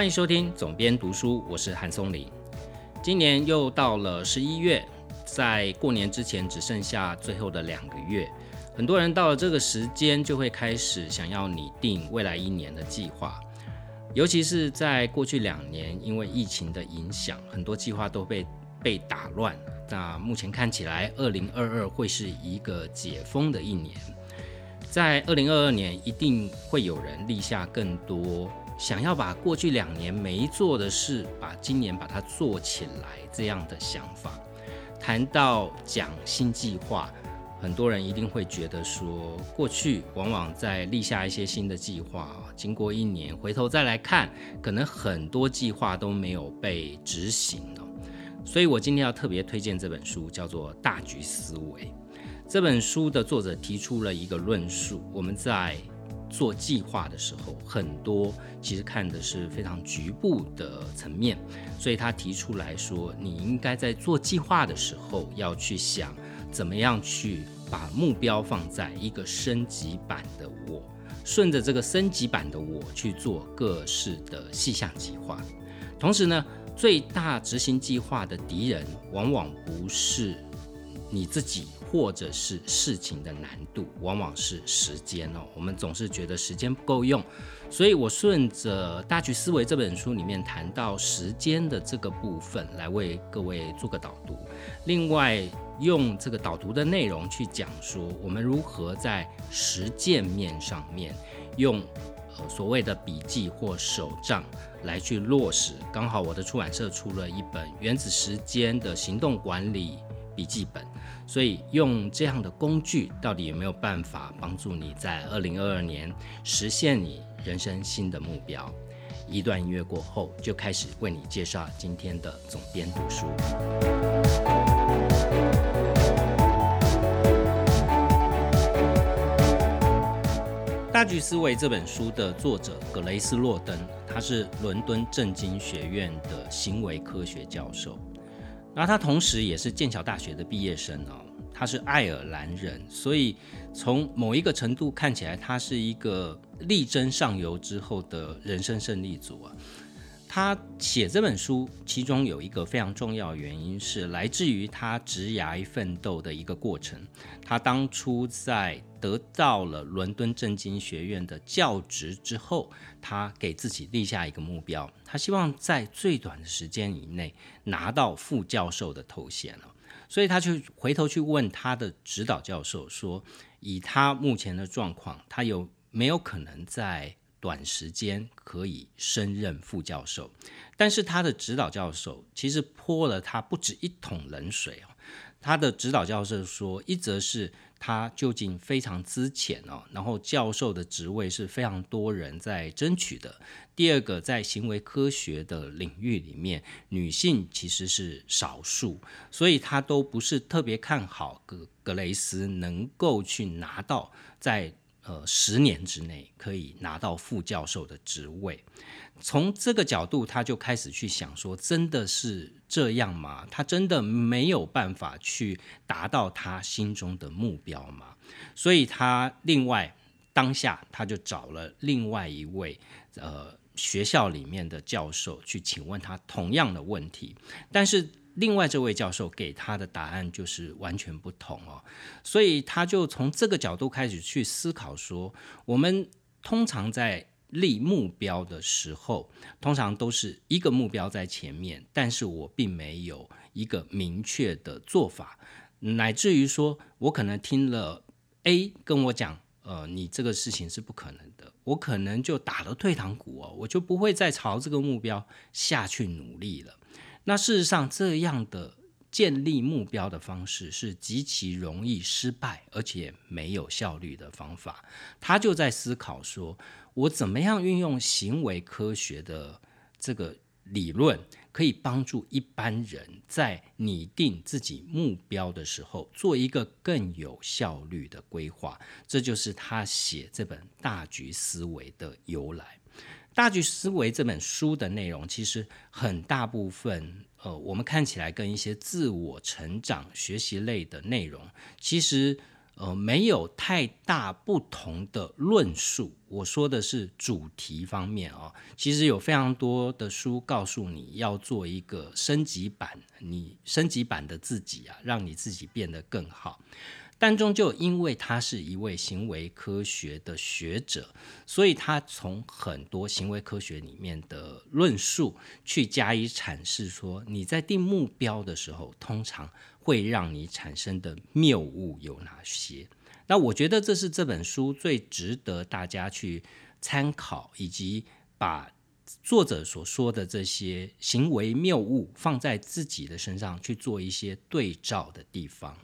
欢迎收听总编读书，我是韩松林。今年又到了十一月，在过年之前只剩下最后的两个月，很多人到了这个时间就会开始想要拟定未来一年的计划。尤其是在过去两年，因为疫情的影响，很多计划都被被打乱。那目前看起来，二零二二会是一个解封的一年。在二零二二年，一定会有人立下更多想要把过去两年没做的事，把今年把它做起来这样的想法。谈到讲新计划，很多人一定会觉得说，过去往往在立下一些新的计划，经过一年回头再来看，可能很多计划都没有被执行了。所以我今天要特别推荐这本书，叫做《大局思维》。这本书的作者提出了一个论述：我们在做计划的时候，很多其实看的是非常局部的层面。所以他提出来说，你应该在做计划的时候，要去想怎么样去把目标放在一个升级版的我，顺着这个升级版的我去做各式的细项计划。同时呢，最大执行计划的敌人，往往不是你自己。或者是事情的难度，往往是时间哦。我们总是觉得时间不够用，所以我顺着《大局思维》这本书里面谈到时间的这个部分，来为各位做个导读。另外，用这个导读的内容去讲说，我们如何在实践面上面用呃所谓的笔记或手账来去落实。刚好我的出版社出了一本《原子时间的行动管理笔记本》。所以用这样的工具，到底有没有办法帮助你在二零二二年实现你人生新的目标？一段音乐过后，就开始为你介绍今天的总编读书。大局思维这本书的作者格雷斯洛登，他是伦敦政经学院的行为科学教授。那他同时也是剑桥大学的毕业生哦，他是爱尔兰人，所以从某一个程度看起来，他是一个力争上游之后的人生胜利组啊。他写这本书，其中有一个非常重要原因是来自于他职涯奋斗的一个过程。他当初在得到了伦敦政经学院的教职之后，他给自己立下一个目标，他希望在最短的时间以内拿到副教授的头衔了。所以他就回头去问他的指导教授说：“以他目前的状况，他有没有可能在？”短时间可以升任副教授，但是他的指导教授其实泼了他不止一桶冷水哦。他的指导教授说，一则是他究竟非常资浅哦，然后教授的职位是非常多人在争取的；第二个，在行为科学的领域里面，女性其实是少数，所以他都不是特别看好格格雷斯能够去拿到在。呃，十年之内可以拿到副教授的职位，从这个角度，他就开始去想说，真的是这样吗？他真的没有办法去达到他心中的目标吗？所以，他另外当下他就找了另外一位呃学校里面的教授去请问他同样的问题，但是。另外，这位教授给他的答案就是完全不同哦，所以他就从这个角度开始去思考说，我们通常在立目标的时候，通常都是一个目标在前面，但是我并没有一个明确的做法，乃至于说我可能听了 A 跟我讲，呃，你这个事情是不可能的，我可能就打了退堂鼓哦，我就不会再朝这个目标下去努力了。那事实上，这样的建立目标的方式是极其容易失败，而且没有效率的方法。他就在思考说，我怎么样运用行为科学的这个理论，可以帮助一般人在拟定自己目标的时候，做一个更有效率的规划。这就是他写这本大局思维的由来。大局思维这本书的内容，其实很大部分，呃，我们看起来跟一些自我成长、学习类的内容，其实呃，没有太大不同的论述。我说的是主题方面啊，其实有非常多的书告诉你要做一个升级版，你升级版的自己啊，让你自己变得更好。但终究因为他是一位行为科学的学者，所以他从很多行为科学里面的论述去加以阐释，说你在定目标的时候，通常。会让你产生的谬误有哪些？那我觉得这是这本书最值得大家去参考，以及把作者所说的这些行为谬误放在自己的身上去做一些对照的地方。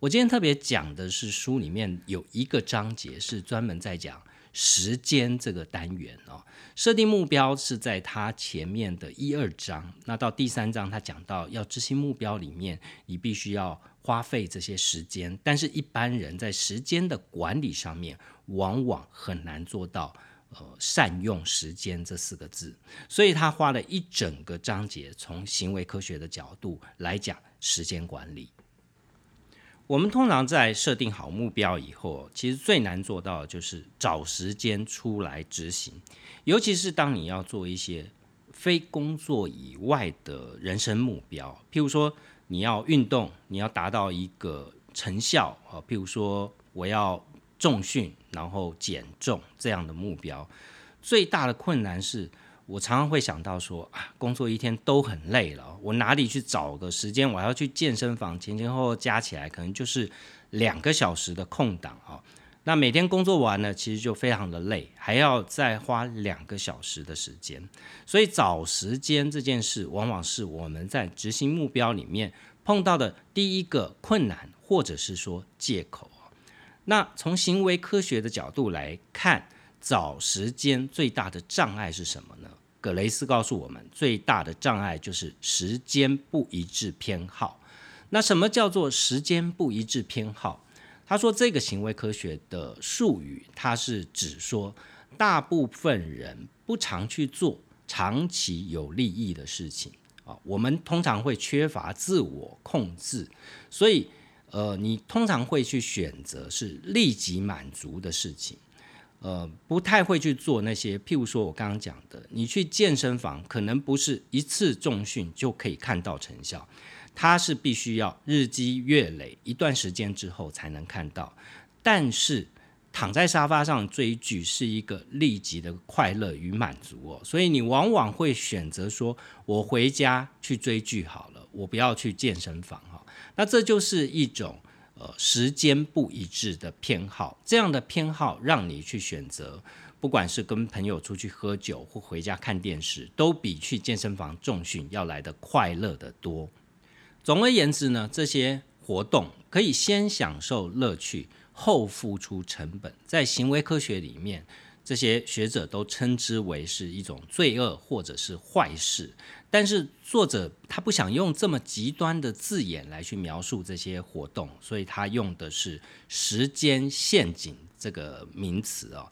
我今天特别讲的是书里面有一个章节是专门在讲。时间这个单元哦，设定目标是在它前面的一二章。那到第三章，他讲到要执行目标里面，你必须要花费这些时间。但是，一般人在时间的管理上面，往往很难做到呃善用时间这四个字。所以他花了一整个章节，从行为科学的角度来讲时间管理。我们通常在设定好目标以后，其实最难做到的就是找时间出来执行。尤其是当你要做一些非工作以外的人生目标，譬如说你要运动，你要达到一个成效啊，譬如说我要重训，然后减重这样的目标，最大的困难是。我常常会想到说啊，工作一天都很累了，我哪里去找个时间？我要去健身房，前前后后加起来可能就是两个小时的空档啊。那每天工作完呢，其实就非常的累，还要再花两个小时的时间。所以找时间这件事，往往是我们在执行目标里面碰到的第一个困难，或者是说借口那从行为科学的角度来看，找时间最大的障碍是什么呢？葛雷斯告诉我们，最大的障碍就是时间不一致偏好。那什么叫做时间不一致偏好？他说，这个行为科学的术语，它是指说，大部分人不常去做长期有利益的事情啊。我们通常会缺乏自我控制，所以，呃，你通常会去选择是立即满足的事情。呃，不太会去做那些，譬如说我刚刚讲的，你去健身房，可能不是一次重训就可以看到成效，它是必须要日积月累一段时间之后才能看到。但是躺在沙发上追剧是一个立即的快乐与满足哦，所以你往往会选择说，我回家去追剧好了，我不要去健身房哈。那这就是一种。呃，时间不一致的偏好，这样的偏好让你去选择，不管是跟朋友出去喝酒或回家看电视，都比去健身房重训要来的快乐得多。总而言之呢，这些活动可以先享受乐趣，后付出成本，在行为科学里面。这些学者都称之为是一种罪恶或者是坏事，但是作者他不想用这么极端的字眼来去描述这些活动，所以他用的是“时间陷阱”这个名词哦。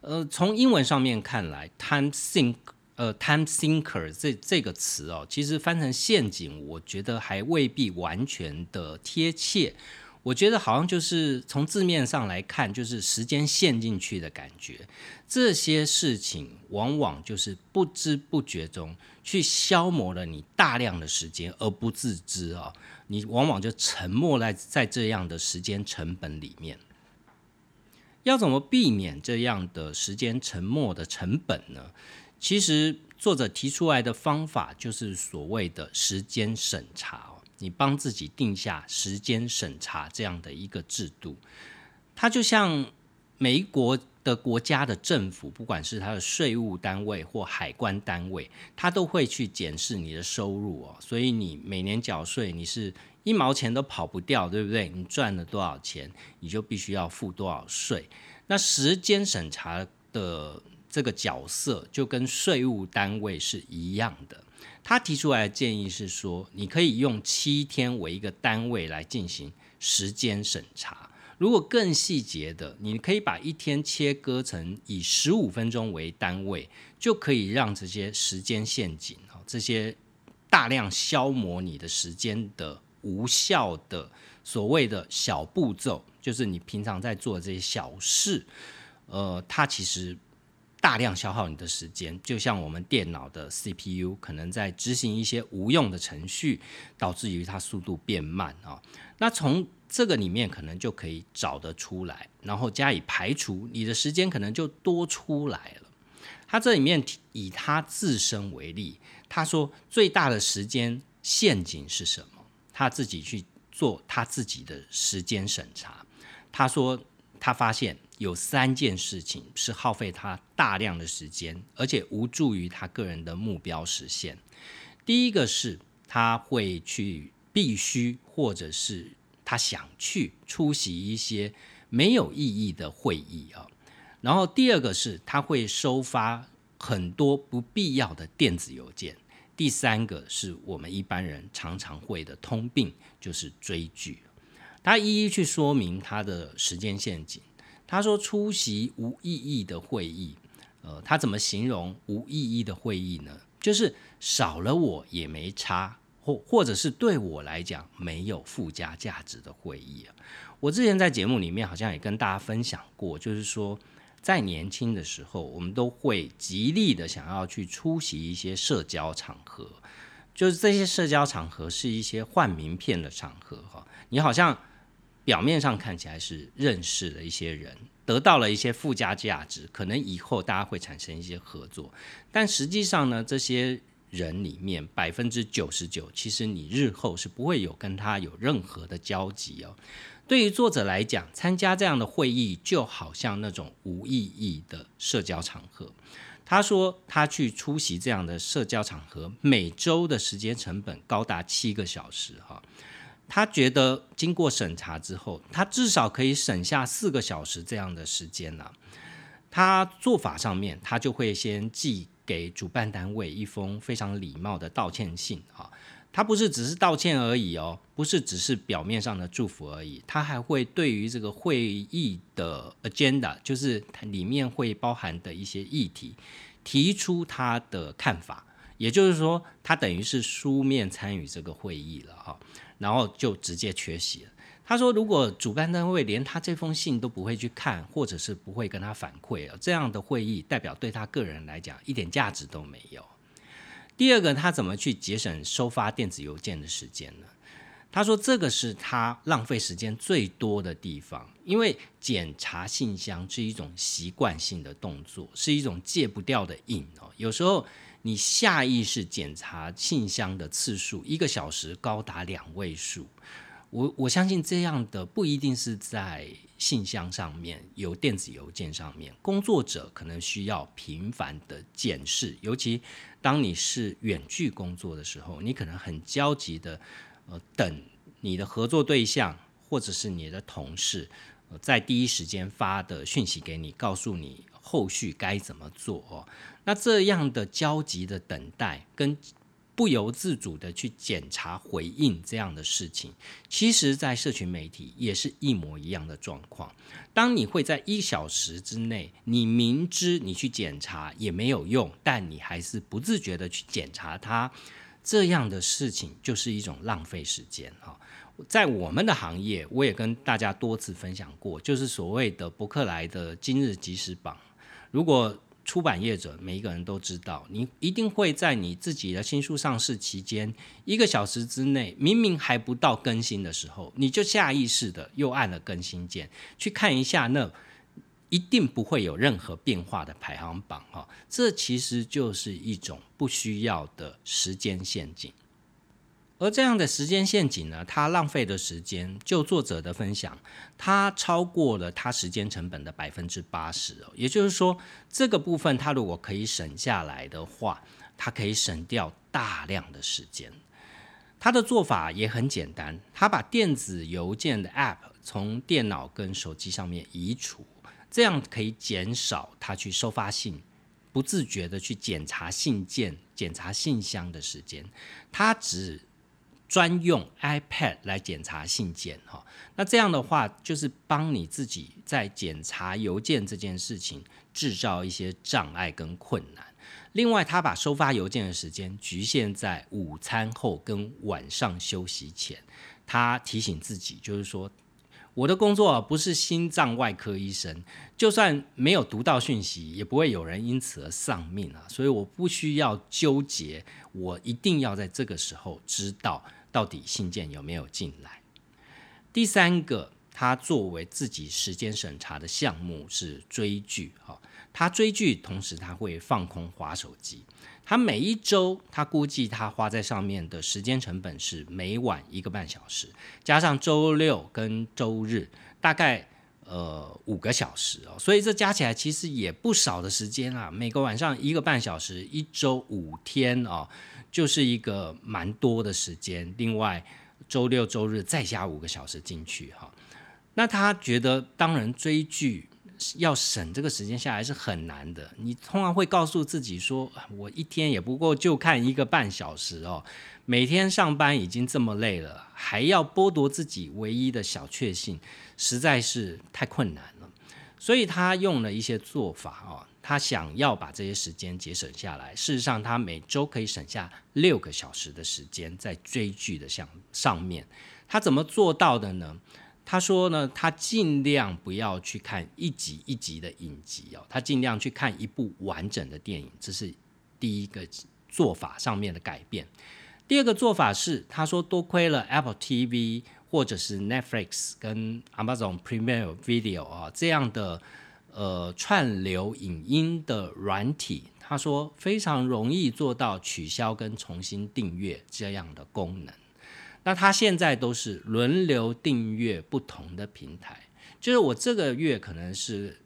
呃，从英文上面看来，“time sink” 呃，“time sinker” 这这个词哦，其实翻成陷阱，我觉得还未必完全的贴切。我觉得好像就是从字面上来看，就是时间陷进去的感觉。这些事情往往就是不知不觉中去消磨了你大量的时间而不自知啊！你往往就沉没在在这样的时间成本里面。要怎么避免这样的时间沉没的成本呢？其实作者提出来的方法就是所谓的时间审查。你帮自己定下时间审查这样的一个制度，它就像每一国的国家的政府，不管是它的税务单位或海关单位，它都会去检视你的收入哦。所以你每年缴税，你是一毛钱都跑不掉，对不对？你赚了多少钱，你就必须要付多少税。那时间审查的这个角色，就跟税务单位是一样的。他提出来的建议是说，你可以用七天为一个单位来进行时间审查。如果更细节的，你可以把一天切割成以十五分钟为单位，就可以让这些时间陷阱，这些大量消磨你的时间的无效的所谓的小步骤，就是你平常在做这些小事，呃，它其实大量消耗你的时间。就像我们电脑的 CPU 可能在执行一些无用的程序，导致于它速度变慢啊。那从这个里面可能就可以找得出来，然后加以排除，你的时间可能就多出来了。他这里面以他自身为例，他说最大的时间陷阱是什么？他自己去做他自己的时间审查。他说他发现有三件事情是耗费他大量的时间，而且无助于他个人的目标实现。第一个是他会去必须或者是。他想去出席一些没有意义的会议啊，然后第二个是他会收发很多不必要的电子邮件，第三个是我们一般人常常会的通病，就是追剧。他一一去说明他的时间陷阱。他说出席无意义的会议，呃，他怎么形容无意义的会议呢？就是少了我也没差。或或者是对我来讲没有附加价值的会议啊，我之前在节目里面好像也跟大家分享过，就是说在年轻的时候，我们都会极力的想要去出席一些社交场合，就是这些社交场合是一些换名片的场合哈，你好像表面上看起来是认识了一些人，得到了一些附加价值，可能以后大家会产生一些合作，但实际上呢，这些。人里面百分之九十九，其实你日后是不会有跟他有任何的交集哦。对于作者来讲，参加这样的会议就好像那种无意义的社交场合。他说他去出席这样的社交场合，每周的时间成本高达七个小时哈。他觉得经过审查之后，他至少可以省下四个小时这样的时间呢。他做法上面，他就会先寄。给主办单位一封非常礼貌的道歉信啊，他不是只是道歉而已哦，不是只是表面上的祝福而已，他还会对于这个会议的 agenda，就是它里面会包含的一些议题，提出他的看法，也就是说，他等于是书面参与这个会议了哈，然后就直接缺席了。他说：“如果主办单位连他这封信都不会去看，或者是不会跟他反馈这样的会议代表对他个人来讲一点价值都没有。第二个，他怎么去节省收发电子邮件的时间呢？他说这个是他浪费时间最多的地方，因为检查信箱是一种习惯性的动作，是一种戒不掉的瘾哦。有时候你下意识检查信箱的次数，一个小时高达两位数。”我我相信这样的不一定是在信箱上面，有电子邮件上面，工作者可能需要频繁的检视，尤其当你是远距工作的时候，你可能很焦急的呃等你的合作对象或者是你的同事在第一时间发的讯息给你，告诉你后续该怎么做哦。那这样的焦急的等待跟。不由自主的去检查回应这样的事情，其实，在社群媒体也是一模一样的状况。当你会在一小时之内，你明知你去检查也没有用，但你还是不自觉的去检查它，这样的事情就是一种浪费时间哈。在我们的行业，我也跟大家多次分享过，就是所谓的伯克莱的今日即时榜，如果。出版业者每一个人都知道，你一定会在你自己的新书上市期间一个小时之内，明明还不到更新的时候，你就下意识的又按了更新键，去看一下那一定不会有任何变化的排行榜哈，这其实就是一种不需要的时间陷阱。而这样的时间陷阱呢，它浪费的时间，就作者的分享，它超过了他时间成本的百分之八十哦。也就是说，这个部分他如果可以省下来的话，他可以省掉大量的时间。他的做法也很简单，他把电子邮件的 App 从电脑跟手机上面移除，这样可以减少他去收发信。不自觉的去检查信件、检查信箱的时间，他只。专用 iPad 来检查信件，哈，那这样的话就是帮你自己在检查邮件这件事情制造一些障碍跟困难。另外，他把收发邮件的时间局限在午餐后跟晚上休息前。他提醒自己，就是说我的工作不是心脏外科医生，就算没有读到讯息，也不会有人因此而丧命啊。所以我不需要纠结，我一定要在这个时候知道到底信件有没有进来。第三个，他作为自己时间审查的项目是追剧哈，他追剧同时他会放空划手机。他每一周，他估计他花在上面的时间成本是每晚一个半小时，加上周六跟周日，大概呃五个小时哦，所以这加起来其实也不少的时间啊。每个晚上一个半小时，一周五天哦，就是一个蛮多的时间。另外，周六周日再加五个小时进去哈，那他觉得当然追剧。要省这个时间下来是很难的。你通常会告诉自己说：“我一天也不过就看一个半小时哦，每天上班已经这么累了，还要剥夺自己唯一的小确幸，实在是太困难了。”所以他用了一些做法哦，他想要把这些时间节省下来。事实上，他每周可以省下六个小时的时间在追剧的项上面。他怎么做到的呢？他说呢，他尽量不要去看一集一集的影集哦，他尽量去看一部完整的电影，这是第一个做法上面的改变。第二个做法是，他说多亏了 Apple TV 或者是 Netflix 跟 Amazon Prime Video 啊这样的呃串流影音的软体，他说非常容易做到取消跟重新订阅这样的功能。那他现在都是轮流订阅不同的平台，就是我这个月可能是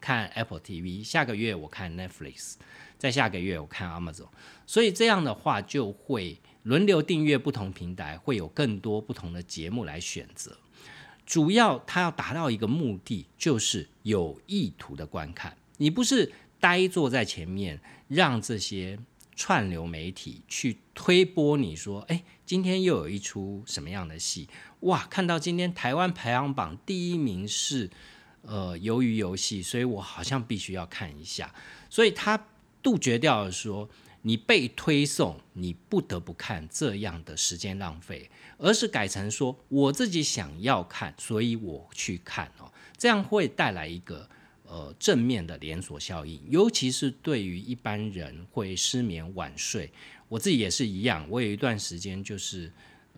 看 Apple TV，下个月我看 Netflix，在下个月我看 Amazon，所以这样的话就会轮流订阅不同平台，会有更多不同的节目来选择。主要他要达到一个目的，就是有意图的观看，你不是呆坐在前面让这些。串流媒体去推播，你说，哎，今天又有一出什么样的戏？哇，看到今天台湾排行榜第一名是呃鱿鱼游戏，所以我好像必须要看一下。所以他杜绝掉了说你被推送，你不得不看这样的时间浪费，而是改成说我自己想要看，所以我去看哦，这样会带来一个。呃，正面的连锁效应，尤其是对于一般人会失眠晚睡，我自己也是一样。我有一段时间就是，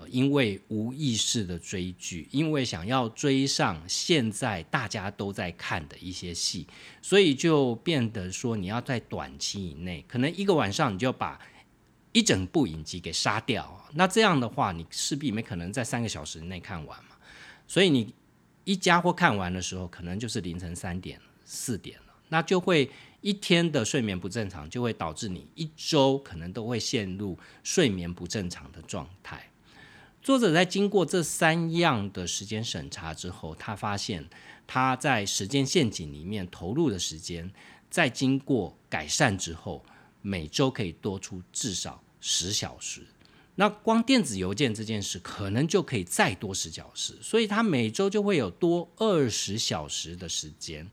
因为无意识的追剧，因为想要追上现在大家都在看的一些戏，所以就变得说你要在短期以内，可能一个晚上你就把一整部影集给杀掉。那这样的话，你势必没可能在三个小时内看完嘛。所以你一家伙看完的时候，可能就是凌晨三点。四点了，那就会一天的睡眠不正常，就会导致你一周可能都会陷入睡眠不正常的状态。作者在经过这三样的时间审查之后，他发现他在时间陷阱里面投入的时间，在经过改善之后，每周可以多出至少十小时。那光电子邮件这件事，可能就可以再多十小时，所以他每周就会有多二十小时的时间。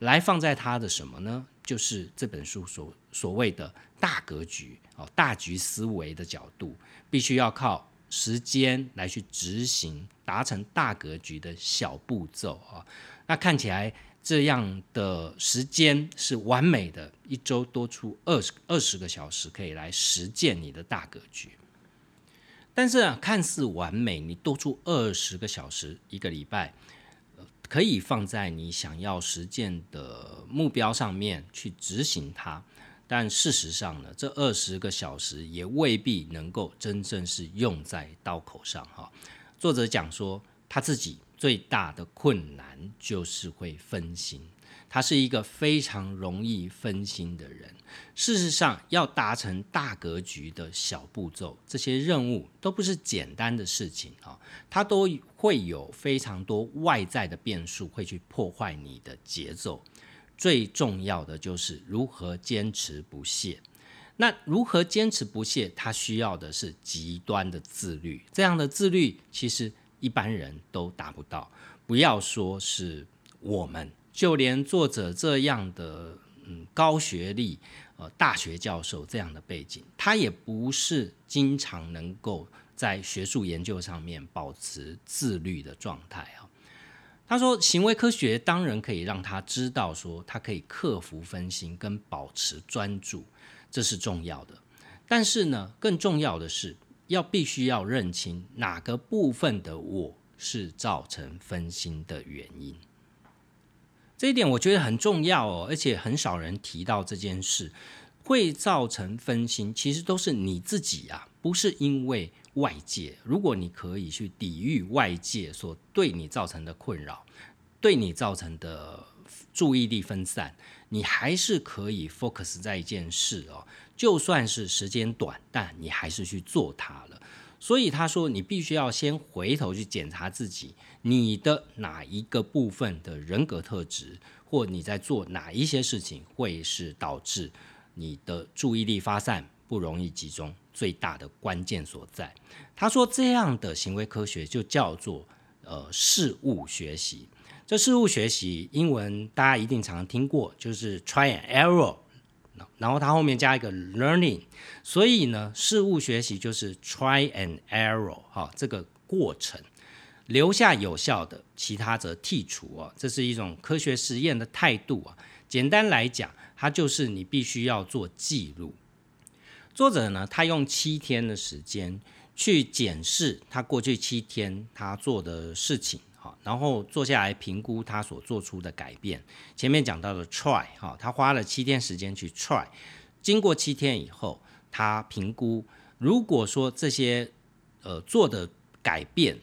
来放在他的什么呢？就是这本书所所谓的大格局哦，大局思维的角度，必须要靠时间来去执行，达成大格局的小步骤啊。那看起来这样的时间是完美的，一周多出二十二十个小时，可以来实践你的大格局。但是啊，看似完美，你多出二十个小时一个礼拜。可以放在你想要实践的目标上面去执行它，但事实上呢，这二十个小时也未必能够真正是用在刀口上哈。作者讲说，他自己最大的困难就是会分心。他是一个非常容易分心的人。事实上，要达成大格局的小步骤，这些任务都不是简单的事情啊，它都会有非常多外在的变数会去破坏你的节奏。最重要的就是如何坚持不懈。那如何坚持不懈？他需要的是极端的自律。这样的自律，其实一般人都达不到。不要说是我们。就连作者这样的嗯高学历呃大学教授这样的背景，他也不是经常能够在学术研究上面保持自律的状态啊。他说，行为科学当然可以让他知道，说他可以克服分心跟保持专注，这是重要的。但是呢，更重要的是要必须要认清哪个部分的我是造成分心的原因。这一点我觉得很重要哦，而且很少人提到这件事，会造成分心，其实都是你自己啊，不是因为外界。如果你可以去抵御外界所对你造成的困扰，对你造成的注意力分散，你还是可以 focus 在一件事哦。就算是时间短，但你还是去做它了。所以他说，你必须要先回头去检查自己，你的哪一个部分的人格特质，或你在做哪一些事情，会是导致你的注意力发散、不容易集中最大的关键所在。他说，这样的行为科学就叫做呃事物学习。这事物学习英文大家一定常听过，就是 try and error。然后它后面加一个 learning，所以呢，事物学习就是 try and error 哈，这个过程留下有效的，其他则剔除哦，这是一种科学实验的态度啊。简单来讲，它就是你必须要做记录。作者呢，他用七天的时间去检视他过去七天他做的事情。然后坐下来评估他所做出的改变。前面讲到的 try 哈，他花了七天时间去 try，经过七天以后，他评估，如果说这些呃做的改变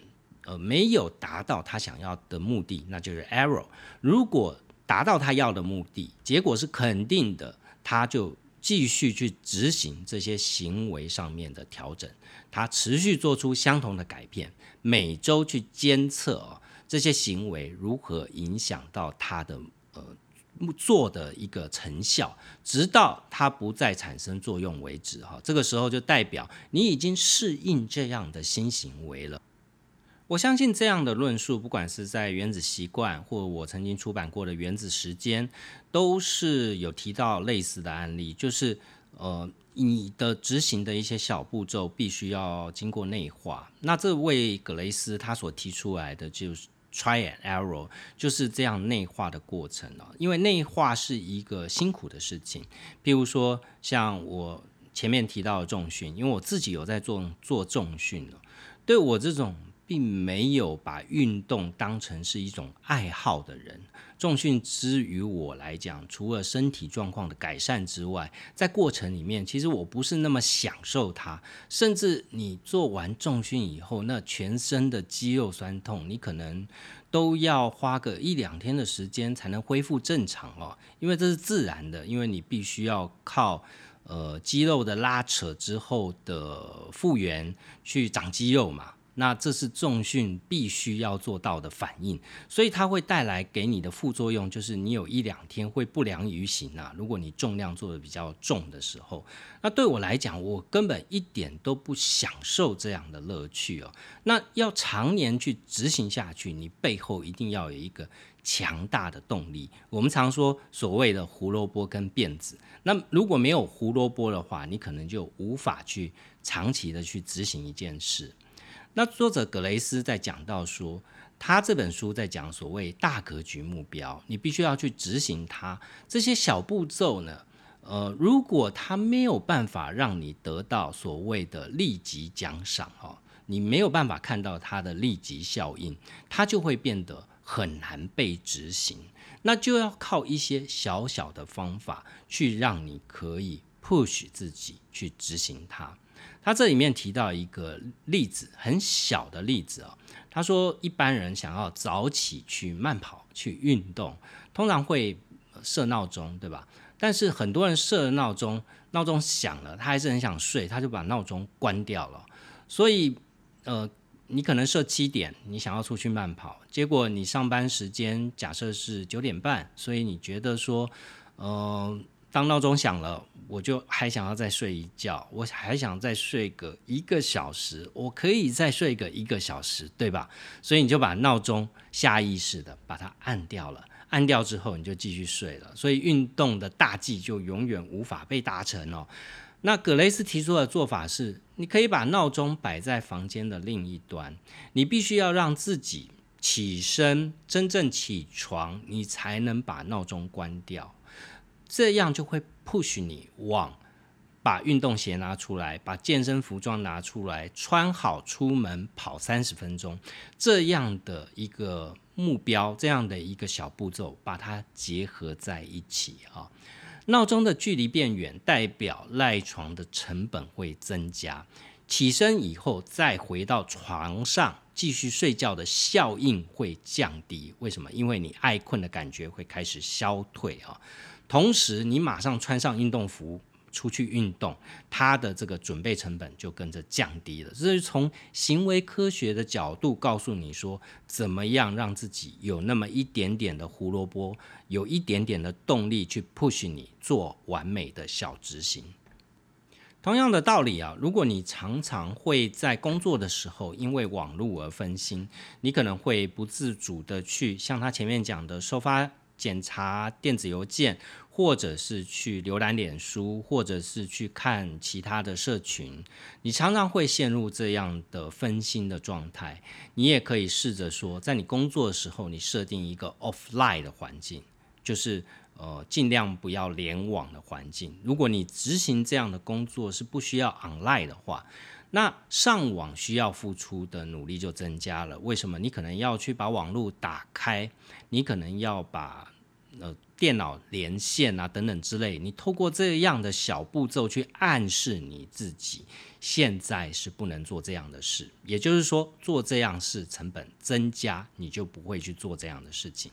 呃没有达到他想要的目的，那就是 error。如果达到他要的目的，结果是肯定的，他就继续去执行这些行为上面的调整，他持续做出相同的改变，每周去监测这些行为如何影响到他的呃做的一个成效，直到它不再产生作用为止哈。这个时候就代表你已经适应这样的新行为了。我相信这样的论述，不管是在《原子习惯》或我曾经出版过的《原子时间》，都是有提到类似的案例，就是呃你的执行的一些小步骤必须要经过内化。那这位格雷斯他所提出来的就是。Try and error 就是这样内化的过程哦，因为内化是一个辛苦的事情。譬如说，像我前面提到的重训，因为我自己有在做做重训了，对我这种。并没有把运动当成是一种爱好的人，重训之于我来讲，除了身体状况的改善之外，在过程里面，其实我不是那么享受它。甚至你做完重训以后，那全身的肌肉酸痛，你可能都要花个一两天的时间才能恢复正常哦，因为这是自然的，因为你必须要靠呃肌肉的拉扯之后的复原去长肌肉嘛。那这是重训必须要做到的反应，所以它会带来给你的副作用，就是你有一两天会不良于行啊。如果你重量做的比较重的时候，那对我来讲，我根本一点都不享受这样的乐趣哦。那要常年去执行下去，你背后一定要有一个强大的动力。我们常说所谓的胡萝卜跟辫子，那如果没有胡萝卜的话，你可能就无法去长期的去执行一件事。那作者格雷斯在讲到说，他这本书在讲所谓大格局目标，你必须要去执行它。这些小步骤呢，呃，如果他没有办法让你得到所谓的立即奖赏哦，你没有办法看到它的立即效应，它就会变得很难被执行。那就要靠一些小小的方法去让你可以 push 自己去执行它。他这里面提到一个例子，很小的例子啊。他说，一般人想要早起去慢跑、去运动，通常会设闹钟，对吧？但是很多人设了闹钟，闹钟响了，他还是很想睡，他就把闹钟关掉了。所以，呃，你可能设七点，你想要出去慢跑，结果你上班时间假设是九点半，所以你觉得说，嗯。当闹钟响了，我就还想要再睡一觉，我还想再睡个一个小时，我可以再睡个一个小时，对吧？所以你就把闹钟下意识的把它按掉了，按掉之后你就继续睡了，所以运动的大计就永远无法被达成哦。那葛雷斯提出的做法是，你可以把闹钟摆在房间的另一端，你必须要让自己起身真正起床，你才能把闹钟关掉，这样就会 push 你往把运动鞋拿出来，把健身服装拿出来，穿好出门跑三十分钟这样的一个目标，这样的一个小步骤，把它结合在一起啊。闹钟的距离变远，代表赖床的成本会增加。起身以后再回到床上继续睡觉的效应会降低。为什么？因为你爱困的感觉会开始消退啊。同时，你马上穿上运动服。出去运动，它的这个准备成本就跟着降低了。这是从行为科学的角度告诉你说，怎么样让自己有那么一点点的胡萝卜，有一点点的动力去 push 你做完美的小执行。同样的道理啊，如果你常常会在工作的时候因为网络而分心，你可能会不自主的去像他前面讲的收发。检查电子邮件，或者是去浏览脸书，或者是去看其他的社群，你常常会陷入这样的分心的状态。你也可以试着说，在你工作的时候，你设定一个 offline 的环境，就是呃尽量不要联网的环境。如果你执行这样的工作是不需要 online 的话，那上网需要付出的努力就增加了。为什么？你可能要去把网络打开，你可能要把呃电脑连线啊等等之类。你透过这样的小步骤去暗示你自己，现在是不能做这样的事。也就是说，做这样事成本增加，你就不会去做这样的事情。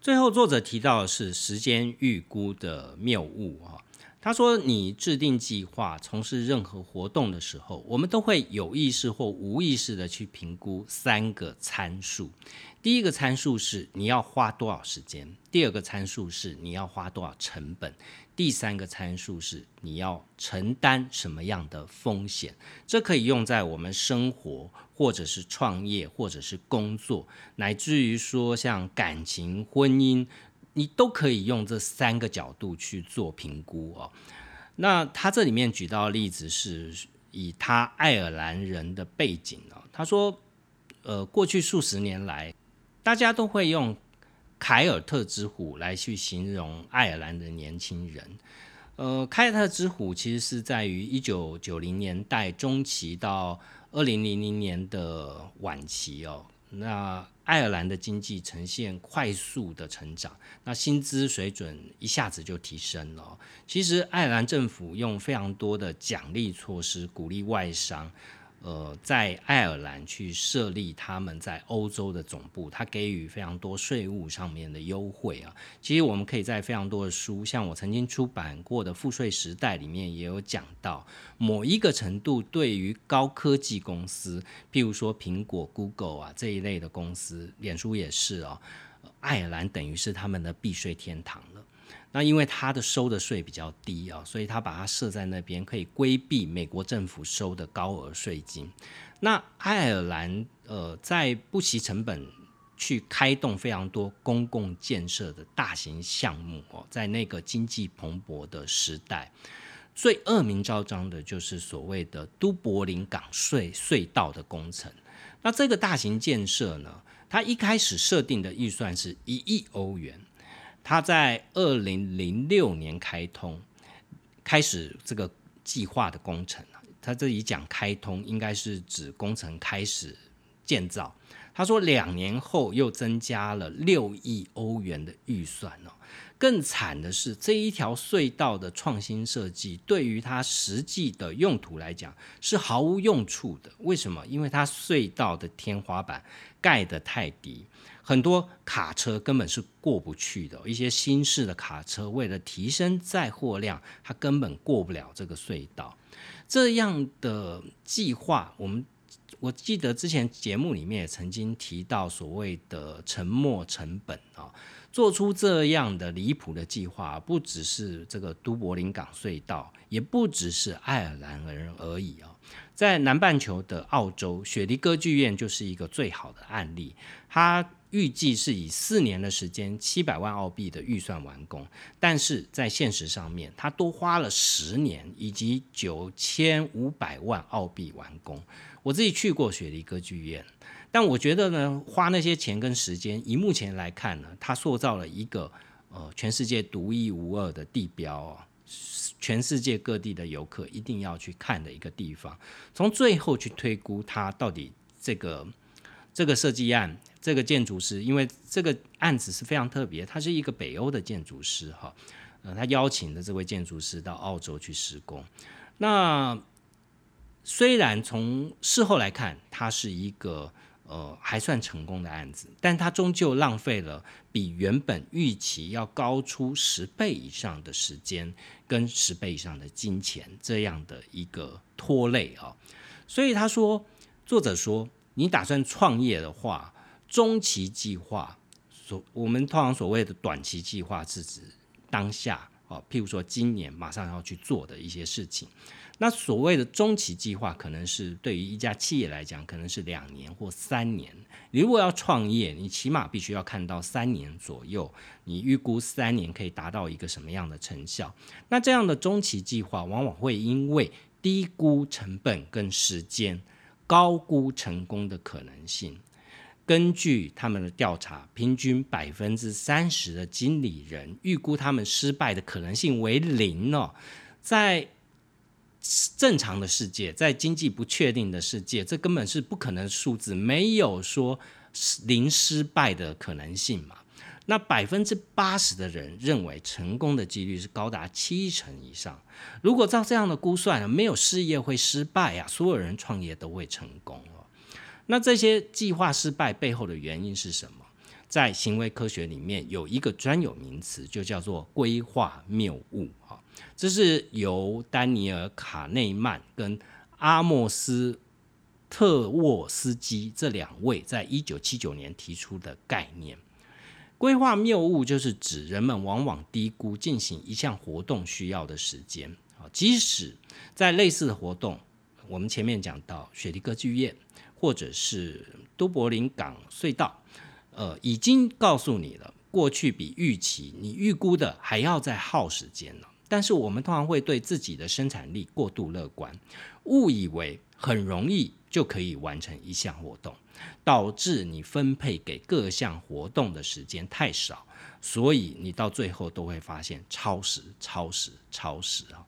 最后，作者提到的是时间预估的谬误啊。他说：“你制定计划、从事任何活动的时候，我们都会有意识或无意识的去评估三个参数。第一个参数是你要花多少时间；第二个参数是你要花多少成本；第三个参数是你要承担什么样的风险。这可以用在我们生活，或者是创业，或者是工作，乃至于说像感情、婚姻。”你都可以用这三个角度去做评估哦。那他这里面举到的例子是以他爱尔兰人的背景哦，他说，呃，过去数十年来，大家都会用凯尔特之虎来去形容爱尔兰的年轻人。呃，凯尔特之虎其实是在于一九九零年代中期到二零零零年的晚期哦。那爱尔兰的经济呈现快速的成长，那薪资水准一下子就提升了。其实爱尔兰政府用非常多的奖励措施鼓励外商。呃，在爱尔兰去设立他们在欧洲的总部，他给予非常多税务上面的优惠啊。其实我们可以在非常多的书，像我曾经出版过的《赋税时代》里面也有讲到，某一个程度对于高科技公司，譬如说苹果、Google 啊这一类的公司，脸书也是哦，爱尔兰等于是他们的避税天堂了。那因为它的收的税比较低啊，所以他把它设在那边，可以规避美国政府收的高额税金。那爱尔兰呃，在不惜成本去开动非常多公共建设的大型项目哦，在那个经济蓬勃的时代，最恶名昭彰的就是所谓的都柏林港隧隧道的工程。那这个大型建设呢，它一开始设定的预算是一亿欧元。他在二零零六年开通，开始这个计划的工程他这里讲开通，应该是指工程开始建造。他说两年后又增加了六亿欧元的预算哦。更惨的是，这一条隧道的创新设计，对于它实际的用途来讲是毫无用处的。为什么？因为它隧道的天花板盖得太低。很多卡车根本是过不去的，一些新式的卡车为了提升载货量，它根本过不了这个隧道。这样的计划，我们我记得之前节目里面也曾经提到所谓的沉没成本啊，做出这样的离谱的计划，不只是这个都柏林港隧道，也不只是爱尔兰人而已啊。在南半球的澳洲，雪梨歌剧院就是一个最好的案例，它。预计是以四年的时间，七百万澳币的预算完工，但是在现实上面，它多花了十年以及九千五百万澳币完工。我自己去过雪梨歌剧院。但我觉得呢，花那些钱跟时间，以目前来看呢，它塑造了一个呃全世界独一无二的地标哦，全世界各地的游客一定要去看的一个地方。从最后去推估它到底这个这个设计案，这个建筑师，因为这个案子是非常特别，他是一个北欧的建筑师哈，呃，他邀请的这位建筑师到澳洲去施工。那虽然从事后来看，它是一个呃还算成功的案子，但它终究浪费了比原本预期要高出十倍以上的时间跟十倍以上的金钱这样的一个拖累啊。所以他说，作者说，你打算创业的话，中期计划所我们通常所谓的短期计划是指当下啊，譬如说今年马上要去做的一些事情。那所谓的中期计划，可能是对于一家企业来讲，可能是两年或三年。你如果要创业，你起码必须要看到三年左右，你预估三年可以达到一个什么样的成效？那这样的中期计划，往往会因为低估成本跟时间，高估成功的可能性。根据他们的调查，平均百分之三十的经理人预估他们失败的可能性为零哦，在。正常的世界，在经济不确定的世界，这根本是不可能数字，没有说零失败的可能性嘛。那百分之八十的人认为成功的几率是高达七成以上。如果照这样的估算，没有事业会失败呀，所有人创业都会成功哦。那这些计划失败背后的原因是什么？在行为科学里面有一个专有名词，就叫做规划谬误啊。这是由丹尼尔·卡内曼跟阿莫斯·特沃斯基这两位在一九七九年提出的概念。规划谬误就是指人们往往低估进行一项活动需要的时间啊，即使在类似的活动，我们前面讲到雪梨歌剧院或者是都柏林港隧道，呃，已经告诉你了，过去比预期你预估的还要再耗时间了。但是我们通常会对自己的生产力过度乐观，误以为很容易就可以完成一项活动，导致你分配给各项活动的时间太少，所以你到最后都会发现超时、超时、超时啊！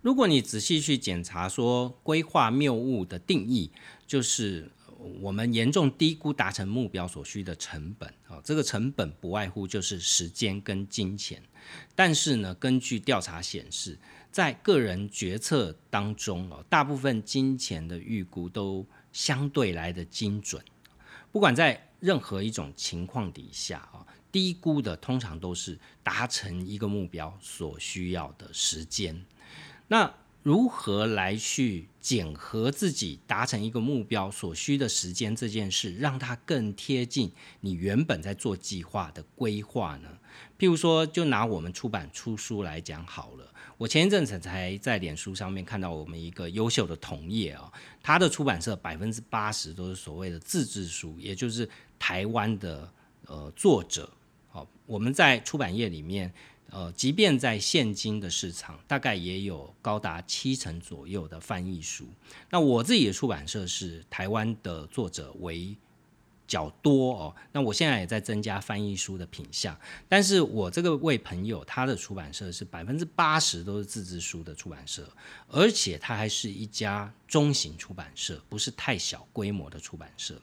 如果你仔细去检查说规划谬误的定义，就是。我们严重低估达成目标所需的成本啊，这个成本不外乎就是时间跟金钱。但是呢，根据调查显示，在个人决策当中哦，大部分金钱的预估都相对来的精准。不管在任何一种情况底下啊，低估的通常都是达成一个目标所需要的时间。那如何来去检核自己达成一个目标所需的时间这件事，让它更贴近你原本在做计划的规划呢？譬如说，就拿我们出版出书来讲好了。我前一阵子才在脸书上面看到我们一个优秀的同业啊，他的出版社百分之八十都是所谓的自制书，也就是台湾的呃作者。好，我们在出版业里面。呃，即便在现今的市场，大概也有高达七成左右的翻译书。那我自己的出版社是台湾的作者为较多哦。那我现在也在增加翻译书的品相，但是我这个位朋友他的出版社是百分之八十都是自制书的出版社，而且他还是一家中型出版社，不是太小规模的出版社。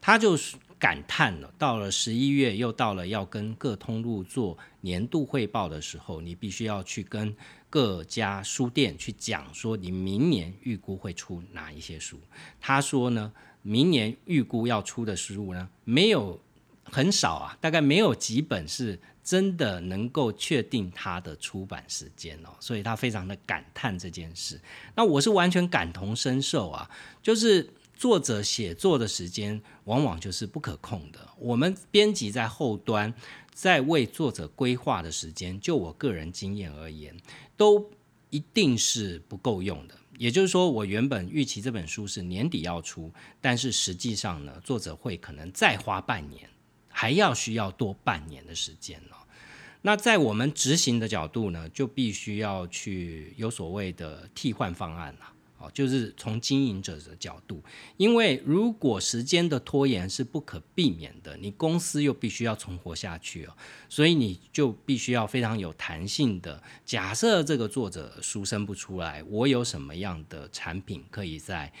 他就是感叹了，到了十一月，又到了要跟各通路做年度汇报的时候，你必须要去跟各家书店去讲说，你明年预估会出哪一些书。他说呢，明年预估要出的书呢，没有很少啊，大概没有几本是真的能够确定它的出版时间哦，所以他非常的感叹这件事。那我是完全感同身受啊，就是。作者写作的时间往往就是不可控的。我们编辑在后端在为作者规划的时间，就我个人经验而言，都一定是不够用的。也就是说，我原本预期这本书是年底要出，但是实际上呢，作者会可能再花半年，还要需要多半年的时间了。那在我们执行的角度呢，就必须要去有所谓的替换方案了。哦，就是从经营者的角度，因为如果时间的拖延是不可避免的，你公司又必须要存活下去哦，所以你就必须要非常有弹性的。假设这个作者书生不出来，我有什么样的产品可以在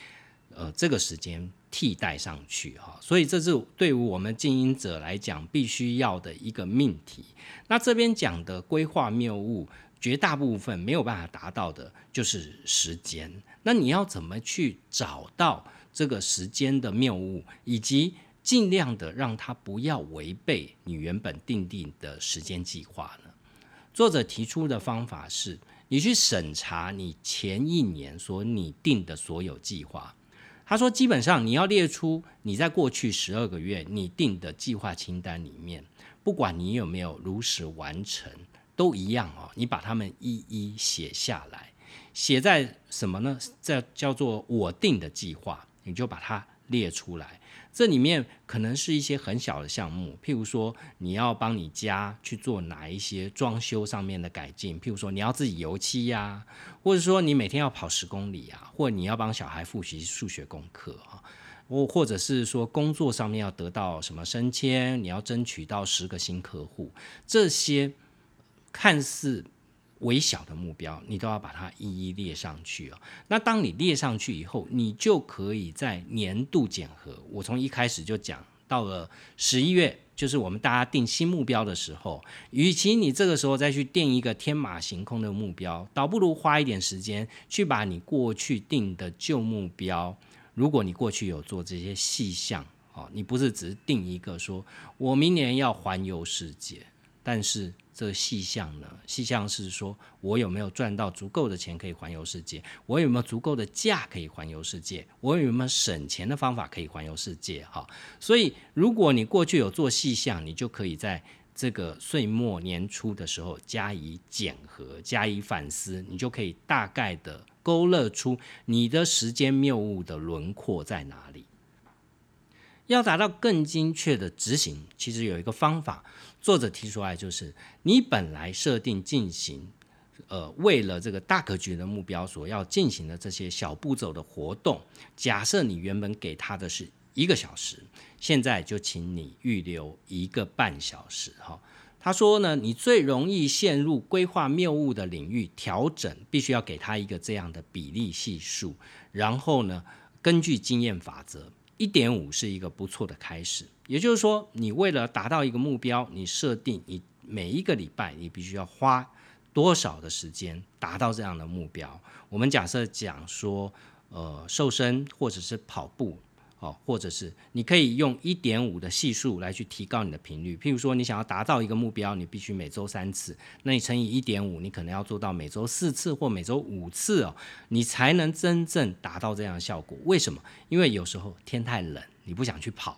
呃这个时间替代上去哈？所以这是对于我们经营者来讲必须要的一个命题。那这边讲的规划谬误。绝大部分没有办法达到的就是时间。那你要怎么去找到这个时间的谬误，以及尽量的让它不要违背你原本定定的时间计划呢？作者提出的方法是，你去审查你前一年所拟定的所有计划。他说，基本上你要列出你在过去十二个月拟定的计划清单里面，不管你有没有如实完成。都一样哦，你把它们一一写下来，写在什么呢？这叫做我定的计划，你就把它列出来。这里面可能是一些很小的项目，譬如说你要帮你家去做哪一些装修上面的改进，譬如说你要自己油漆呀，或者说你每天要跑十公里啊，或者你要帮小孩复习数学功课啊，或或者是说工作上面要得到什么升迁，你要争取到十个新客户，这些。看似微小的目标，你都要把它一一列上去哦。那当你列上去以后，你就可以在年度检核。我从一开始就讲到了十一月，就是我们大家定新目标的时候。与其你这个时候再去定一个天马行空的目标，倒不如花一点时间去把你过去定的旧目标，如果你过去有做这些细项哦，你不是只是定一个说我明年要环游世界，但是。这个细项呢？细项是说我有没有赚到足够的钱可以环游世界？我有没有足够的假可以环游世界？我有没有省钱的方法可以环游世界？哈，所以如果你过去有做细项，你就可以在这个岁末年初的时候加以检核、加以反思，你就可以大概的勾勒出你的时间谬误的轮廓在哪里。要达到更精确的执行，其实有一个方法。作者提出来就是，你本来设定进行，呃，为了这个大格局的目标所要进行的这些小步骤的活动，假设你原本给他的是一个小时，现在就请你预留一个半小时。哈，他说呢，你最容易陷入规划谬误的领域，调整必须要给他一个这样的比例系数，然后呢，根据经验法则。一点五是一个不错的开始，也就是说，你为了达到一个目标，你设定你每一个礼拜你必须要花多少的时间达到这样的目标。我们假设讲说，呃，瘦身或者是跑步。哦，或者是你可以用一点五的系数来去提高你的频率。譬如说，你想要达到一个目标，你必须每周三次，那你乘以一点五，你可能要做到每周四次或每周五次哦，你才能真正达到这样的效果。为什么？因为有时候天太冷，你不想去跑；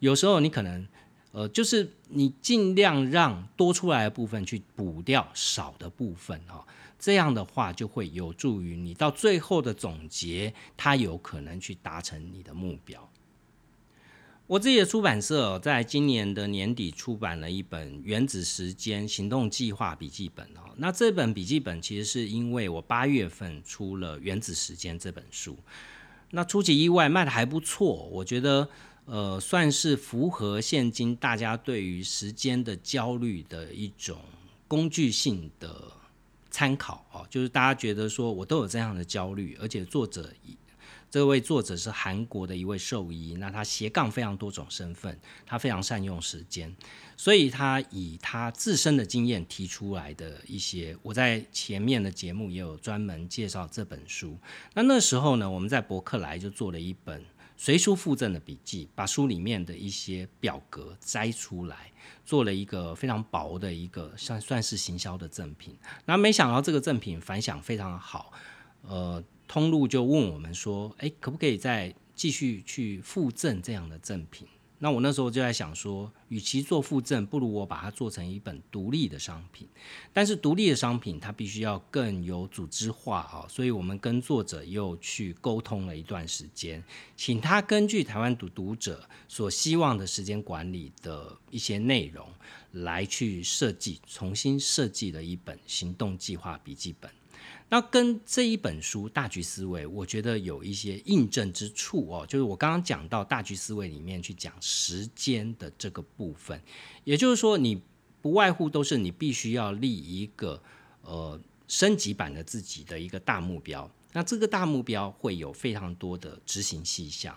有时候你可能，呃，就是你尽量让多出来的部分去补掉少的部分哈。这样的话，就会有助于你到最后的总结，它有可能去达成你的目标。我自己的出版社在今年的年底出版了一本《原子时间行动计划笔记本》哦。那这本笔记本其实是因为我八月份出了《原子时间》这本书，那出其意外卖的还不错，我觉得呃算是符合现今大家对于时间的焦虑的一种工具性的。参考哦，就是大家觉得说我都有这样的焦虑，而且作者这位作者是韩国的一位兽医，那他斜杠非常多种身份，他非常善用时间，所以他以他自身的经验提出来的一些，我在前面的节目也有专门介绍这本书。那那时候呢，我们在博客来就做了一本。随书附赠的笔记，把书里面的一些表格摘出来，做了一个非常薄的一个算算是行销的赠品。那没想到这个赠品反响非常好，呃，通路就问我们说，哎，可不可以再继续去附赠这样的赠品？那我那时候就在想说，与其做附赠，不如我把它做成一本独立的商品。但是独立的商品它必须要更有组织化啊，所以我们跟作者又去沟通了一段时间，请他根据台湾读读者所希望的时间管理的一些内容来去设计，重新设计了一本行动计划笔记本。那跟这一本书《大局思维》，我觉得有一些印证之处哦。就是我刚刚讲到《大局思维》里面去讲时间的这个部分，也就是说，你不外乎都是你必须要立一个呃升级版的自己的一个大目标。那这个大目标会有非常多的执行细项。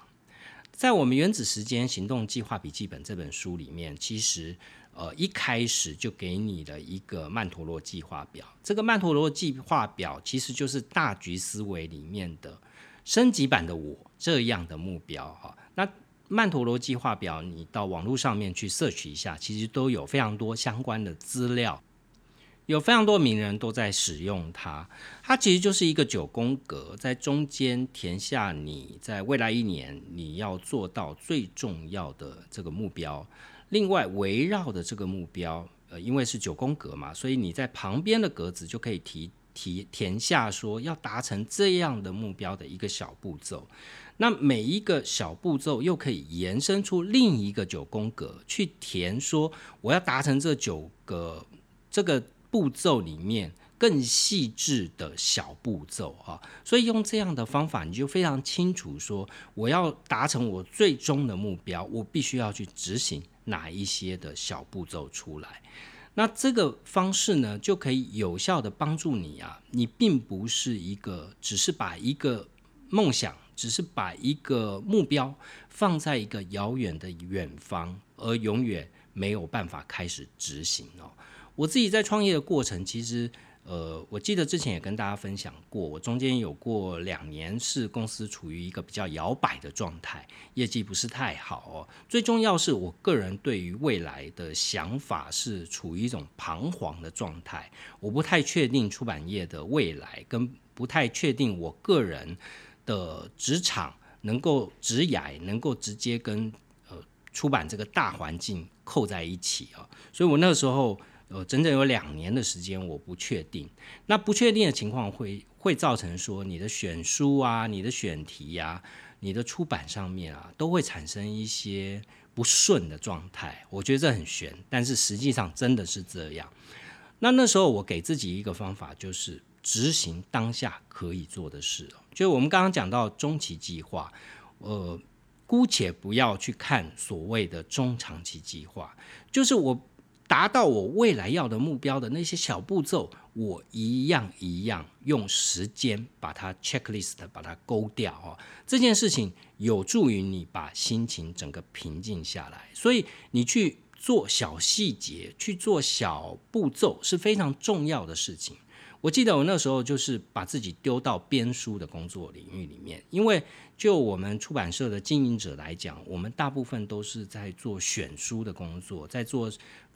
在我们《原子时间行动计划笔记本》这本书里面，其实。呃，一开始就给你了一个曼陀罗计划表。这个曼陀罗计划表其实就是大局思维里面的升级版的我这样的目标哈。那曼陀罗计划表，你到网络上面去 search 一下，其实都有非常多相关的资料，有非常多名人都在使用它。它其实就是一个九宫格，在中间填下你在未来一年你要做到最重要的这个目标。另外，围绕的这个目标，呃，因为是九宫格嘛，所以你在旁边的格子就可以提提填下说要达成这样的目标的一个小步骤。那每一个小步骤又可以延伸出另一个九宫格去填说我要达成这九个这个步骤里面。更细致的小步骤啊，所以用这样的方法，你就非常清楚说，我要达成我最终的目标，我必须要去执行哪一些的小步骤出来。那这个方式呢，就可以有效的帮助你啊，你并不是一个只是把一个梦想，只是把一个目标放在一个遥远的远方，而永远没有办法开始执行哦。我自己在创业的过程，其实。呃，我记得之前也跟大家分享过，我中间有过两年是公司处于一个比较摇摆的状态，业绩不是太好哦。最重要是我个人对于未来的想法是处于一种彷徨的状态，我不太确定出版业的未来，跟不太确定我个人的职场能够职涯能够直接跟呃出版这个大环境扣在一起啊，所以我那个时候。呃，整整有两年的时间，我不确定。那不确定的情况会会造成说，你的选书啊、你的选题呀、你的出版上面啊，都会产生一些不顺的状态。我觉得这很悬，但是实际上真的是这样。那那时候我给自己一个方法，就是执行当下可以做的事。就我们刚刚讲到中期计划，呃，姑且不要去看所谓的中长期计划，就是我。达到我未来要的目标的那些小步骤，我一样一样用时间把它 checklist 把它勾掉哦。这件事情有助于你把心情整个平静下来，所以你去做小细节，去做小步骤是非常重要的事情。我记得我那时候就是把自己丢到编书的工作领域里面，因为就我们出版社的经营者来讲，我们大部分都是在做选书的工作，在做。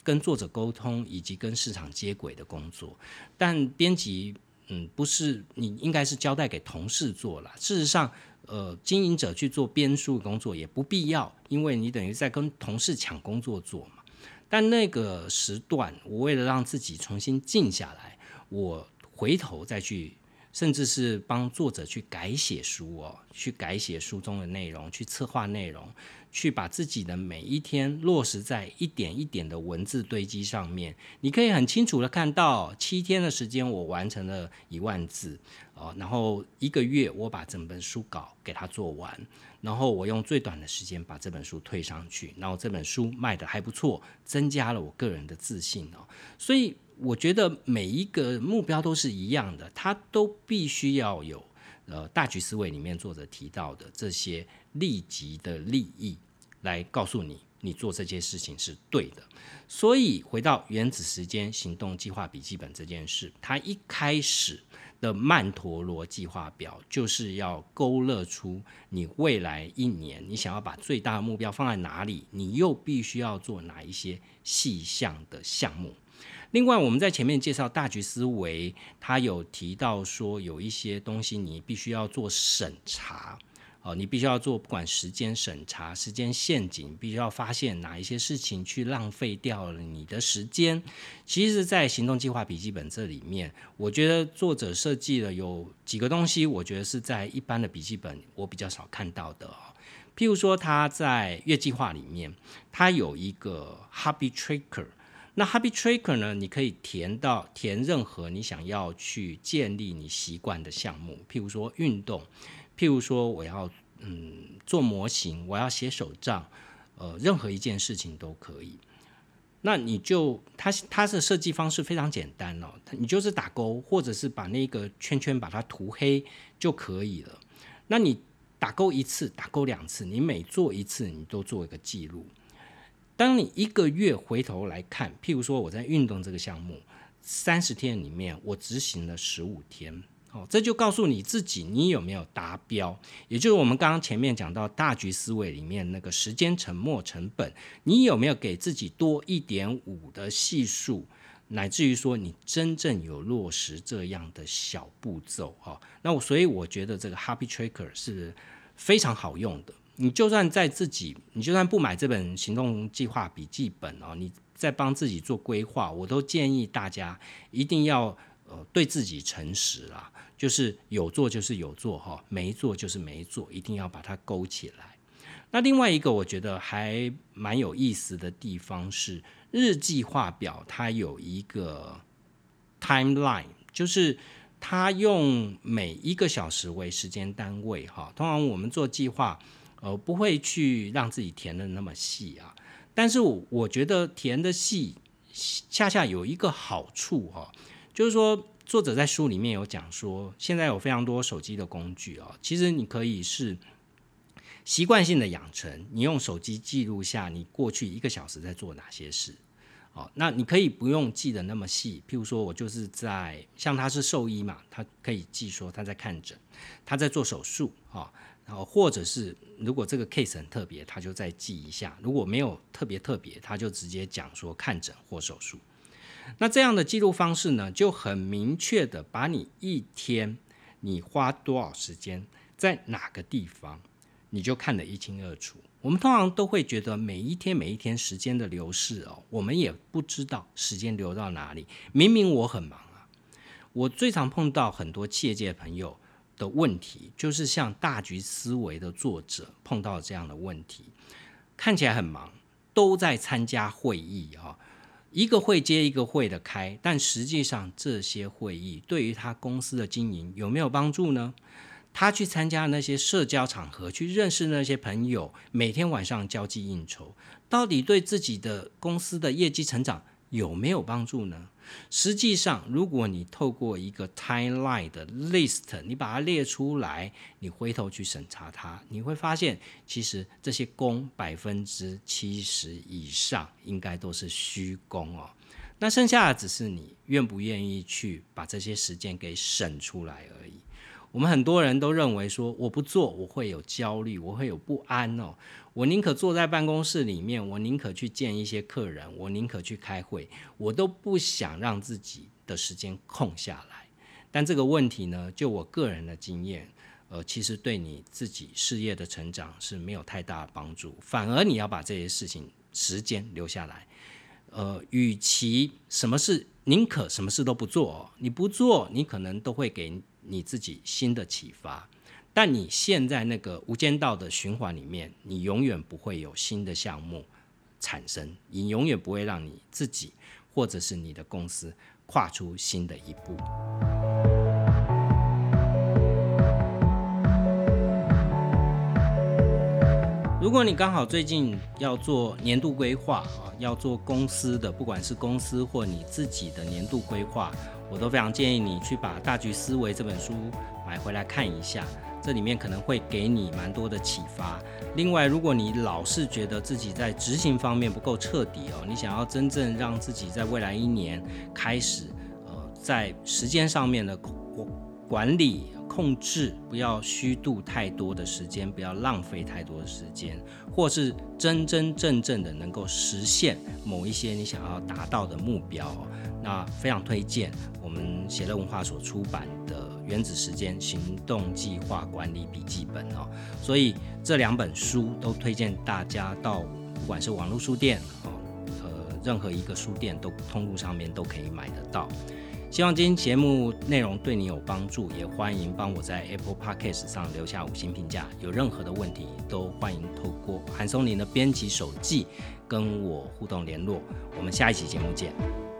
跟作者沟通以及跟市场接轨的工作，但编辑嗯不是你应该是交代给同事做了。事实上，呃，经营者去做编书工作也不必要，因为你等于在跟同事抢工作做嘛。但那个时段，我为了让自己重新静下来，我回头再去。甚至是帮作者去改写书哦，去改写书中的内容，去策划内容，去把自己的每一天落实在一点一点的文字堆积上面。你可以很清楚的看到，七天的时间我完成了一万字哦，然后一个月我把整本书稿给它做完，然后我用最短的时间把这本书推上去，然后这本书卖的还不错，增加了我个人的自信哦，所以。我觉得每一个目标都是一样的，它都必须要有呃大局思维里面作者提到的这些立即的利益来告诉你，你做这些事情是对的。所以回到原子时间行动计划笔记本这件事，它一开始的曼陀罗计划表就是要勾勒出你未来一年你想要把最大的目标放在哪里，你又必须要做哪一些细项的项目。另外，我们在前面介绍大局思维，他有提到说有一些东西你必须要做审查，哦，你必须要做不管时间审查、时间陷阱，必须要发现哪一些事情去浪费掉了你的时间。其实，在行动计划笔记本这里面，我觉得作者设计了有几个东西，我觉得是在一般的笔记本我比较少看到的。譬如说，他在月计划里面，他有一个 Hobby Tracker。那 Happy Tracker 呢？你可以填到填任何你想要去建立你习惯的项目，譬如说运动，譬如说我要嗯做模型，我要写手账，呃，任何一件事情都可以。那你就它它的设计方式非常简单哦，你就是打勾，或者是把那个圈圈把它涂黑就可以了。那你打勾一次，打勾两次，你每做一次，你都做一个记录。当你一个月回头来看，譬如说我在运动这个项目，三十天里面我执行了十五天。哦，这就告诉你自己，你有没有达标？也就是我们刚刚前面讲到大局思维里面那个时间沉没成本，你有没有给自己多一点五的系数，乃至于说你真正有落实这样的小步骤？哈，那我所以我觉得这个 Happy Tracker 是非常好用的。你就算在自己，你就算不买这本行动计划笔记本哦，你在帮自己做规划，我都建议大家一定要呃对自己诚实啦。就是有做就是有做哈，没做就是没做，一定要把它勾起来。那另外一个我觉得还蛮有意思的地方是日计划表，它有一个 timeline，就是它用每一个小时为时间单位哈。通常我们做计划，呃，不会去让自己填的那么细啊。但是我觉得填的细，恰恰有一个好处哈，就是说。作者在书里面有讲说，现在有非常多手机的工具哦，其实你可以是习惯性的养成，你用手机记录下你过去一个小时在做哪些事。哦，那你可以不用记得那么细，譬如说我就是在像他是兽医嘛，他可以记说他在看诊，他在做手术啊，然后或者是如果这个 case 很特别，他就再记一下；如果没有特别特别，他就直接讲说看诊或手术。那这样的记录方式呢，就很明确的把你一天你花多少时间在哪个地方，你就看得一清二楚。我们通常都会觉得每一天每一天时间的流逝哦，我们也不知道时间流到哪里。明明我很忙啊，我最常碰到很多企业界朋友的问题，就是像大局思维的作者碰到这样的问题，看起来很忙，都在参加会议啊。一个会接一个会的开，但实际上这些会议对于他公司的经营有没有帮助呢？他去参加那些社交场合，去认识那些朋友，每天晚上交际应酬，到底对自己的公司的业绩成长有没有帮助呢？实际上，如果你透过一个 timeline 的 list，你把它列出来，你回头去审查它，你会发现，其实这些功百分之七十以上应该都是虚功哦。那剩下的只是你愿不愿意去把这些时间给省出来而已。我们很多人都认为说，我不做我会有焦虑，我会有不安哦。我宁可坐在办公室里面，我宁可去见一些客人，我宁可去开会，我都不想让自己的时间空下来。但这个问题呢，就我个人的经验，呃，其实对你自己事业的成长是没有太大的帮助，反而你要把这些事情时间留下来。呃，与其什么事宁可什么事都不做，你不做，你可能都会给你自己新的启发。但你现在那个无间道的循环里面，你永远不会有新的项目产生，你永远不会让你自己或者是你的公司跨出新的一步。如果你刚好最近要做年度规划啊，要做公司的，不管是公司或你自己的年度规划，我都非常建议你去把《大局思维》这本书买回来看一下。这里面可能会给你蛮多的启发。另外，如果你老是觉得自己在执行方面不够彻底哦，你想要真正让自己在未来一年开始，呃，在时间上面的管管理控制，不要虚度太多的时间，不要浪费太多的时间，或是真真正正的能够实现某一些你想要达到的目标，那非常推荐我们写乐文化所出版的。原子时间行动计划管理笔记本哦，所以这两本书都推荐大家到不管是网络书店哦，呃，任何一个书店都通路上面都可以买得到。希望今天节目内容对你有帮助，也欢迎帮我在 Apple Podcast 上留下五星评价。有任何的问题，都欢迎透过韩松林的编辑手记跟我互动联络。我们下一期节目见。